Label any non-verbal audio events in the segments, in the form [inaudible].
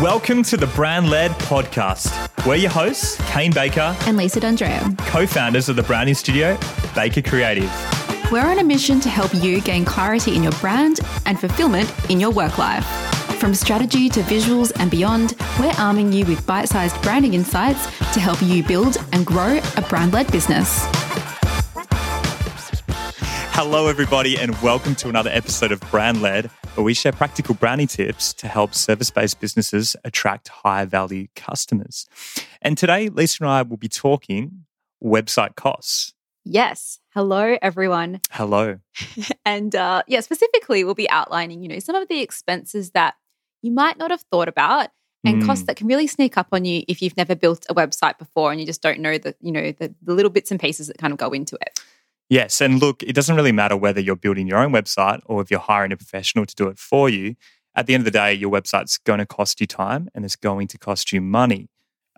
Welcome to the Brand Led Podcast. We're your hosts, Kane Baker, and Lisa D'Andrea, co founders of the branding studio, Baker Creative. We're on a mission to help you gain clarity in your brand and fulfillment in your work life. From strategy to visuals and beyond, we're arming you with bite sized branding insights to help you build and grow a brand led business. Hello, everybody, and welcome to another episode of Brand Led, where we share practical branding tips to help service based businesses attract high value customers. And today, Lisa and I will be talking website costs. Yes. Hello, everyone. Hello. [laughs] and uh, yeah, specifically, we'll be outlining, you know, some of the expenses that you might not have thought about and mm. costs that can really sneak up on you if you've never built a website before and you just don't know the, you know, the, the little bits and pieces that kind of go into it. Yes. And look, it doesn't really matter whether you're building your own website or if you're hiring a professional to do it for you. At the end of the day, your website's going to cost you time and it's going to cost you money.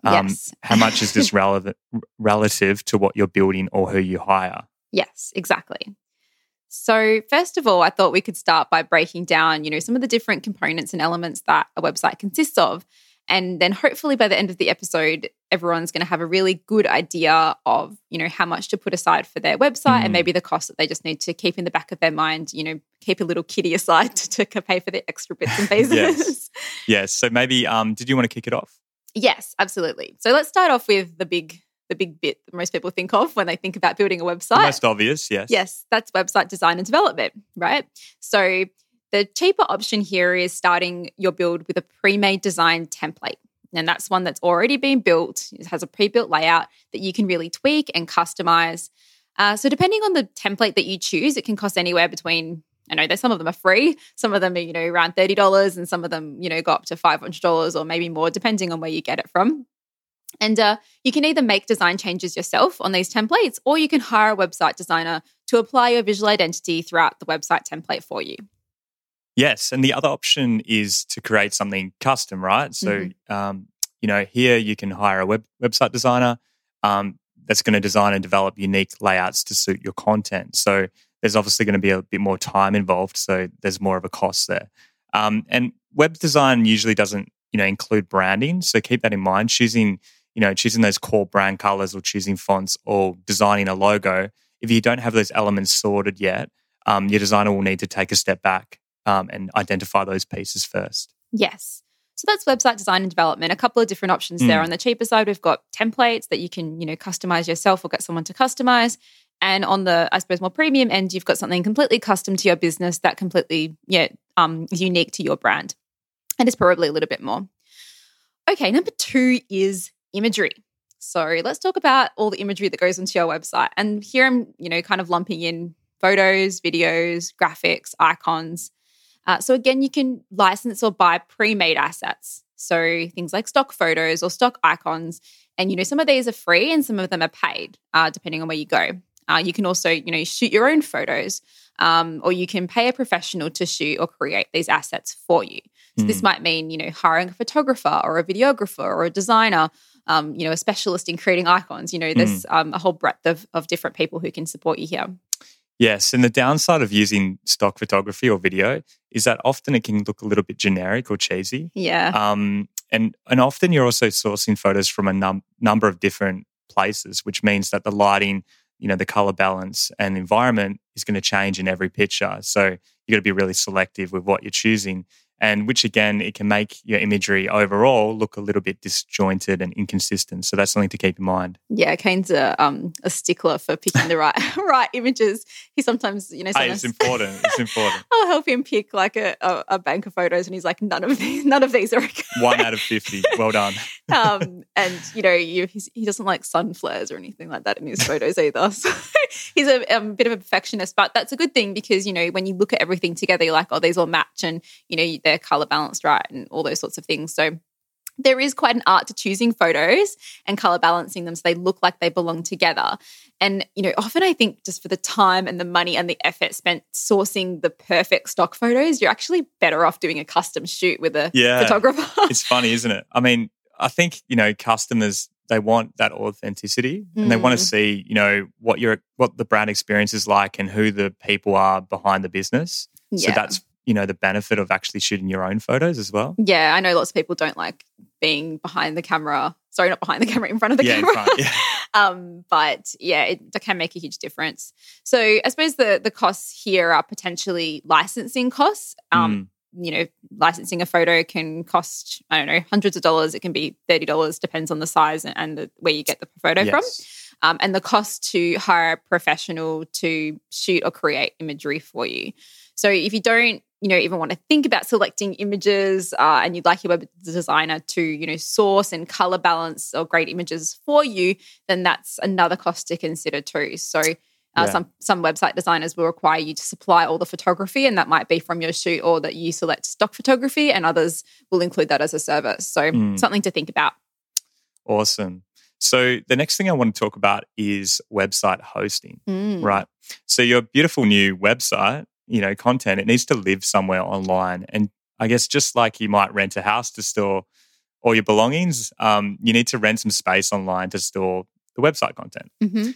Um, yes. how much is this relevant relative to what you're building or who you hire? Yes, exactly. So, first of all, I thought we could start by breaking down, you know, some of the different components and elements that a website consists of and then hopefully by the end of the episode, everyone's going to have a really good idea of, you know, how much to put aside for their website mm. and maybe the cost that they just need to keep in the back of their mind, you know, keep a little kitty aside [laughs] to, to pay for the extra bits and [laughs] pieces. yes. yes. So maybe, um, did you want to kick it off? Yes, absolutely. So let's start off with the big the big bit that most people think of when they think about building a website. The most obvious, yes. Yes, that's website design and development, right? So the cheaper option here is starting your build with a pre made design template. And that's one that's already been built, it has a pre built layout that you can really tweak and customize. Uh, so, depending on the template that you choose, it can cost anywhere between I know there's some of them are free, some of them are, you know, around $30 and some of them, you know, go up to $500 or maybe more depending on where you get it from. And uh, you can either make design changes yourself on these templates or you can hire a website designer to apply your visual identity throughout the website template for you. Yes, and the other option is to create something custom, right? So, mm-hmm. um, you know, here you can hire a web website designer um, that's going to design and develop unique layouts to suit your content. So, there's obviously going to be a bit more time involved, so there's more of a cost there. Um, and web design usually doesn't, you know, include branding, so keep that in mind. Choosing, you know, choosing those core brand colors or choosing fonts or designing a logo. If you don't have those elements sorted yet, um, your designer will need to take a step back um, and identify those pieces first. Yes. So that's website design and development. A couple of different options mm. there. On the cheaper side, we've got templates that you can, you know, customize yourself or get someone to customize. And on the, I suppose, more premium end, you've got something completely custom to your business that completely, yeah, um, is unique to your brand. And it's probably a little bit more. Okay, number two is imagery. So let's talk about all the imagery that goes into your website. And here I'm, you know, kind of lumping in photos, videos, graphics, icons. Uh, so again, you can license or buy pre-made assets. So things like stock photos or stock icons. And you know, some of these are free and some of them are paid, uh, depending on where you go. Uh, you can also, you know, shoot your own photos, um, or you can pay a professional to shoot or create these assets for you. So mm. this hmm. might mean, you know, hiring a photographer or a videographer or a designer, um, you know, a specialist in creating icons. You know, there's mm. um, a whole breadth of, of different people who can support you here. Yes, and the downside of using stock photography or video is that often it can look a little bit generic or cheesy. Yeah. Um, and and often you're also sourcing photos from a num- number of different places, which means that the lighting, you know, the color balance and environment is going to change in every picture. So you've got to be really selective with what you're choosing and which again it can make your imagery overall look a little bit disjointed and inconsistent. So that's something to keep in mind. Yeah kane's a, um, a stickler for picking the right [laughs] right images. He sometimes you know hey, it's important it's important. [laughs] I'll help him pick like a, a, a, bank of photos and he's like none of these [laughs] none of these are okay. one out of 50 well done. Um, and you know you, he doesn't like sun flares or anything like that in his photos either. So he's a, a bit of a perfectionist but that's a good thing because you know when you look at everything together you're like oh these all match and you know they're color balanced right and all those sorts of things. So there is quite an art to choosing photos and color balancing them so they look like they belong together. And, you know, often I think just for the time and the money and the effort spent sourcing the perfect stock photos, you're actually better off doing a custom shoot with a yeah, photographer. it's funny, isn't it? I mean, I think, you know, customers they want that authenticity mm. and they want to mm. see, you know, what your what the brand experience is like and who the people are behind the business. Yeah. So that's you know the benefit of actually shooting your own photos as well. Yeah, I know lots of people don't like being behind the camera. Sorry, not behind the camera, in front of the Yeah, camera. front, yeah. [laughs] um, but yeah, it that can make a huge difference. So I suppose the the costs here are potentially licensing costs. Um, Mm. You know, licensing a photo can cost I don't know hundreds of dollars. It can be thirty dollars, depends on the size and, and the, where you get the photo from. Um, and the cost to hire a professional to shoot or create imagery for you. So if you don't, you know, even want to think about selecting images, uh, and you'd like your web designer to, you know, source and color balance or great images for you, then that's another cost to consider too. So. Uh, Yeah. Some some website designers will require you to supply all the photography, and that might be from your shoot, or that you select stock photography, and others will include that as a service. So Mm. something to think about. Awesome. So the next thing I want to talk about is website hosting. Mm. Right. So your beautiful new website, you know, content, it needs to live somewhere online. And I guess just like you might rent a house to store all your belongings, um, you need to rent some space online to store the website content. hmm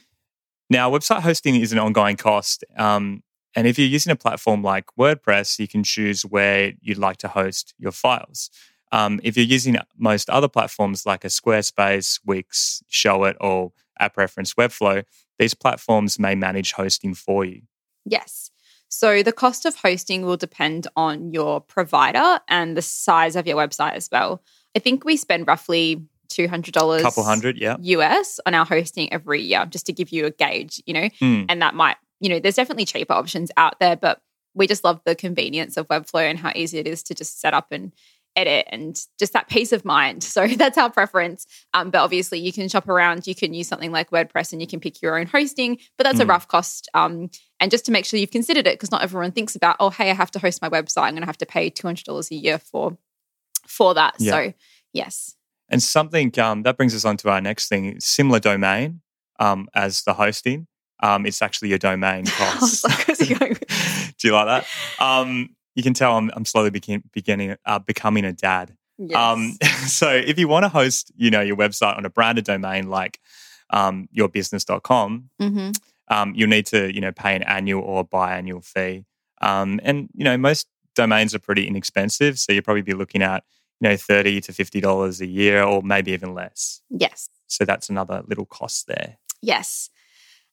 Now, website hosting is an ongoing cost. Um, and if you're using a platform like WordPress, you can choose where you'd like to host your files. Um, if you're using most other platforms like a Squarespace, Wix, Showit, or App Reference Webflow, these platforms may manage hosting for you. Yes. So the cost of hosting will depend on your provider and the size of your website as well. I think we spend roughly $200 A couple hundred, yeah. US on our hosting every year, just to give you a gauge, you know, Mm, and that might, you know, there's definitely cheaper options out there, but we just love the convenience of Webflow and how easy it is to just set up and edit and just that peace of mind. [laughs] So that's our preference. Um, but obviously, you can shop around. You can use something like WordPress and you can pick your own hosting, but that's a Mm. rough cost. Um, and just to make sure you've considered it, because not everyone thinks about, oh, hey, I have to host my website. I'm going to have to pay two hundred dollars a year for for that. Yeah. So yes, And something um, that brings us on to our next thing similar domain um, as the hosting. Um, it's actually your domain [laughs] I was costs. like, where's he going with [laughs] Do you like that? Um, you can tell I'm, I'm slowly begin, beginning uh, becoming a dad. yes. Um, [laughs] so if you want to host, you know, your website on a branded domain like um, yourbusiness.com, Mhm. um, you'll need to, you know, pay an annual or biannual fee. Um, and you know, most domains are pretty inexpensive, so you'll probably be looking at, you know, thirty to fifty dollars a year, or maybe even less. yes. So that's another little cost there. Yes.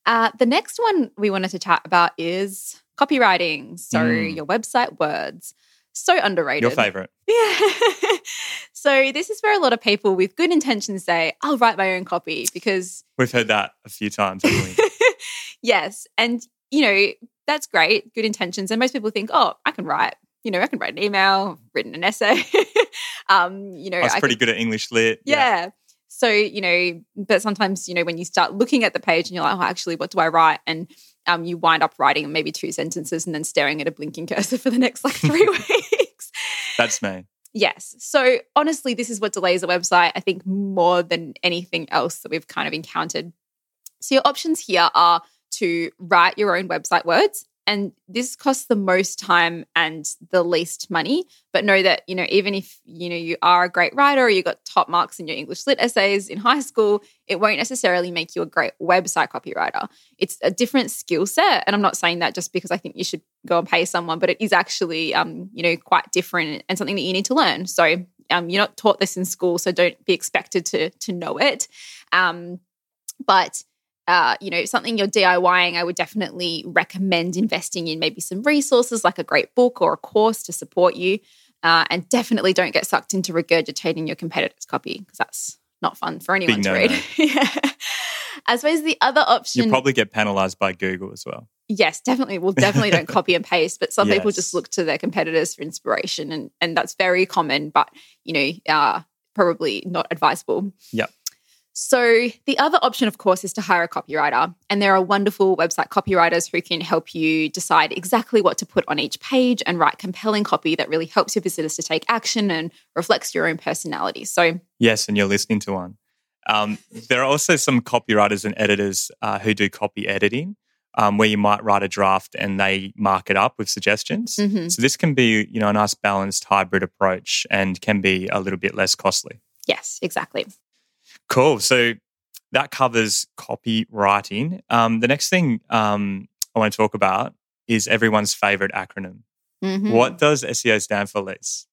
Uh, the next one we wanted to chat about is copywriting. So, Mm. your website words. So underrated. Your favorite? [laughs] Yeah. so, this is where a lot of people with good intentions say, I'll write my own copy because, We've heard that a few times, haven't we? [laughs] yes. And, you know, that's great, good intentions. And most people think, oh, I can write. You know, I can write an email, written an essay. [laughs] um, you know, I was I pretty good at English lit. yeah. So, you know, but sometimes, you know, when you start looking at the page and you're like, oh, actually, what do I write? And um, you wind up writing maybe two sentences and then staring at a blinking cursor for the next like [laughs] three weeks. That's me. Yes. So, honestly, this is what delays a website, I think, more than anything else that we've kind of encountered. So, your options here are to write your own website words. And this costs the most time and the least money. But know that, you know, even if, you know, you are a great writer or you got top marks in your English lit essays in high school, it won't necessarily make you a great website copywriter. It's a different skill set. And I'm not saying that just because I think you should go and pay someone, but it is actually, um, you know, quite different and something that you need to learn. So um, you're not taught this in school, so don't be expected to to know it. Um, but uh, you know, something you're DIYing, I would definitely recommend investing in maybe some resources like a great book or a course to support you. Uh, and definitely don't get sucked into regurgitating your competitor's copy because that's not fun for anyone to no-no. read. [laughs] yeah. I suppose the other option, You probably get penalized by Google as well. yes, definitely. Well, definitely don't copy and paste, but some people just look to their competitors for inspiration, and and that's very common. But you know, uh, probably not advisable. Yep. So, the other option, of course, is to hire a copywriter. And there are wonderful website copywriters who can help you decide exactly what to put on each page and write compelling copy that really helps your visitors to take action and reflects your own personality. So, Yes, and you're listening to one. Um, there are also some copywriters and editors uh, who do copy editing, um, where you might write a draft and they mark it up with suggestions. mhm. So this can be, you know, a nice balanced hybrid approach and can be a little bit less costly. yes, exactly. Cool. So that covers copywriting. Um, the next thing um, I want to talk about is everyone's favorite acronym, Mhm. What does SEO stand for, Liz?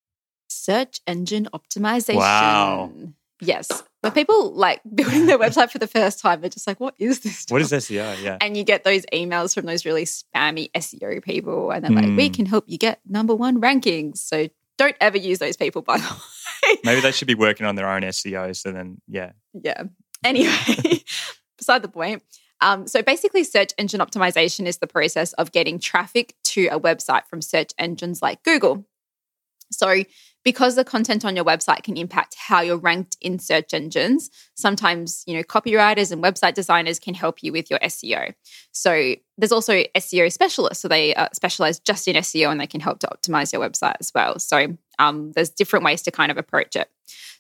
Search engine optimization. Wow. Yes. But people like building their [laughs] website for the first time, they're just like, what is this? What is? SEO? Yeah. And you get those emails from those really spammy SEO people, and they're like, we Hmm. can help you get number one rankings. So don't ever use those people, by the [laughs] way. Maybe they should be working on their own SEO. So then, yeah. Yeah. Anyway, [laughs] beside the point. Um, so basically, search engine optimization is the process of getting traffic to a website from search engines like Google. So, because the content on your website can impact how you're ranked in search engines, sometimes you know copywriters and website designers can help you with your SEO. So, there's also SEO specialists, so they uh, specialize just in SEO and they can help to optimize your website as well. So, um, there's different ways to kind of approach it.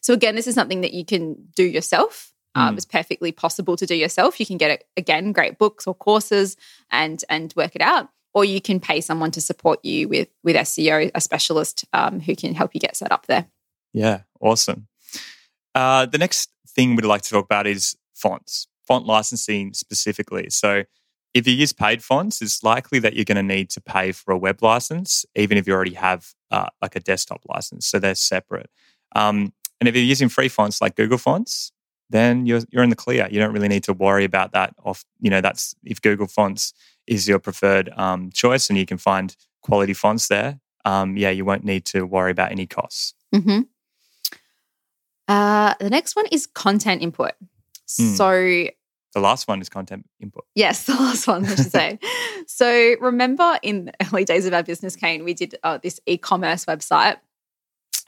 So, again, this is something that you can do yourself. Um, Mm. It's perfectly possible to do yourself. You can get again great books or courses and and work it out, or you can pay someone to support you with with SEO, a specialist um, who can help you get set up there. Yeah. Awesome. Uh, the next thing we'd like to talk about is fonts, font licensing specifically. So, if you use paid fonts, it's likely that you're going to need to pay for a web license, even if you already have uh, like a desktop license. So they're separate. Um, and if you're using free fonts like Google Fonts, then you're you're in the clear. You don't really need to worry about that. Off, you know, that's if Google Fonts is your preferred um, choice, and you can find quality fonts there. Um, yeah, you won't need to worry about any costs. Mm-hmm. Uh, the next one is content input. Hmm. So The last one is content input. Yes, the last one, I should say. [laughs] so, remember in the early days of our business, Kane, we did uh, this e commerce website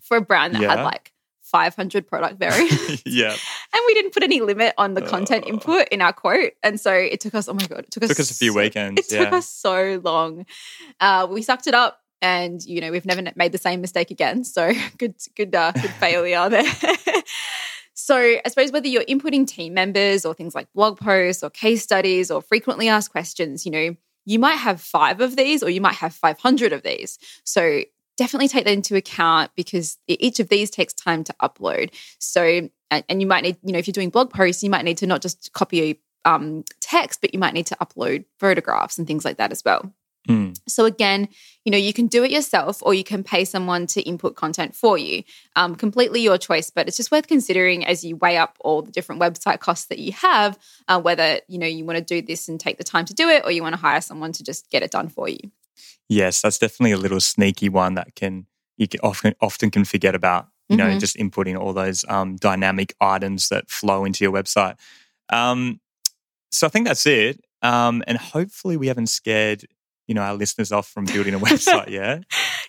for a brand that had like 500 product variants. [laughs] yeah, and we didn't put any limit on the content Oh. input in our quote. And so it took us, oh my God, it took us, took us a few so- weekends. It took us so long. Uh, we sucked it up. And you know we've never made the same mistake again. So [laughs] good, good, uh, good [laughs] failure there. So, I suppose whether you're inputting team members or things like blog posts or case studies or frequently asked questions, you know, you might have five of these or you might have 500 of these. So, definitely take that into account because each of these takes time to upload. So, and, and you might need, you know, if you're doing blog posts, you might need to not just copy um, text, but you might need to upload photographs and things like that as well. Mm. So again, you know, you can do it yourself or you can pay someone to input content for you. Um, completely your choice, but it's just worth considering as you weigh up all the different website costs that you have, uh, whether you know you want to do this and take the time to do it, or you want to hire someone to just get it done for you. Yes, that's definitely a little sneaky one that can you can often often can forget about. You know, Mhm. just inputting all those um, dynamic items that flow into your website. Um, so I think that's it. Um, and hopefully we haven't scared you know our listeners off from building a [laughs] website. Yeah.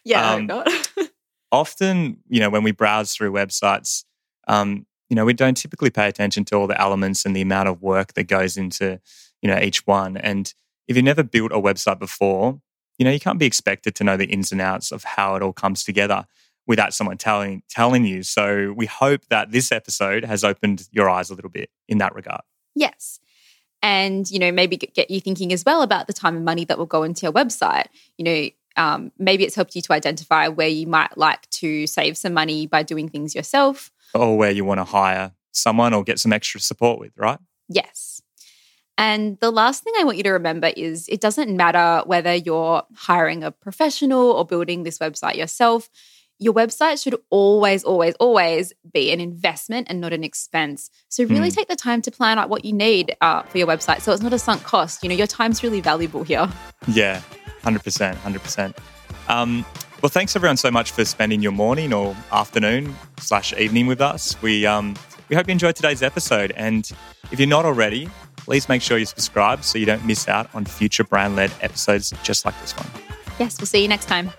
Yeah, Um, not. [laughs] often, you know, when we browse through websites, um, you know, we don't typically pay attention to all the elements and the amount of work that goes into, you know, each one. And if you've never built a website before, you know, you can't be expected to know the ins and outs of how it all comes together without someone telling telling you. So we hope that this episode has opened your eyes a little bit in that regard. Yes. And, you know, maybe get you thinking as well about the time and money that will go into your website. You know, um, maybe it's helped you to identify where you might like to save some money by doing things yourself. Or where you want to hire someone or get some extra support with, right? Yes. And the last thing I want you to remember is it doesn't matter whether you're hiring a professional or building this website yourself. Your website should always, always, always be an investment and not an expense. So, really Hmm. take the time to plan out what you need uh, for your website so it's not a sunk cost. You know, your time's really valuable here. Yeah, 100%. 100%. Um, well, thanks everyone so much for spending your morning or afternoon slash evening with us. We, um, we hope you enjoyed today's episode. And if you're not already, please make sure you subscribe so you don't miss out on future brand led episodes just like this one. Yes, we'll see you next time.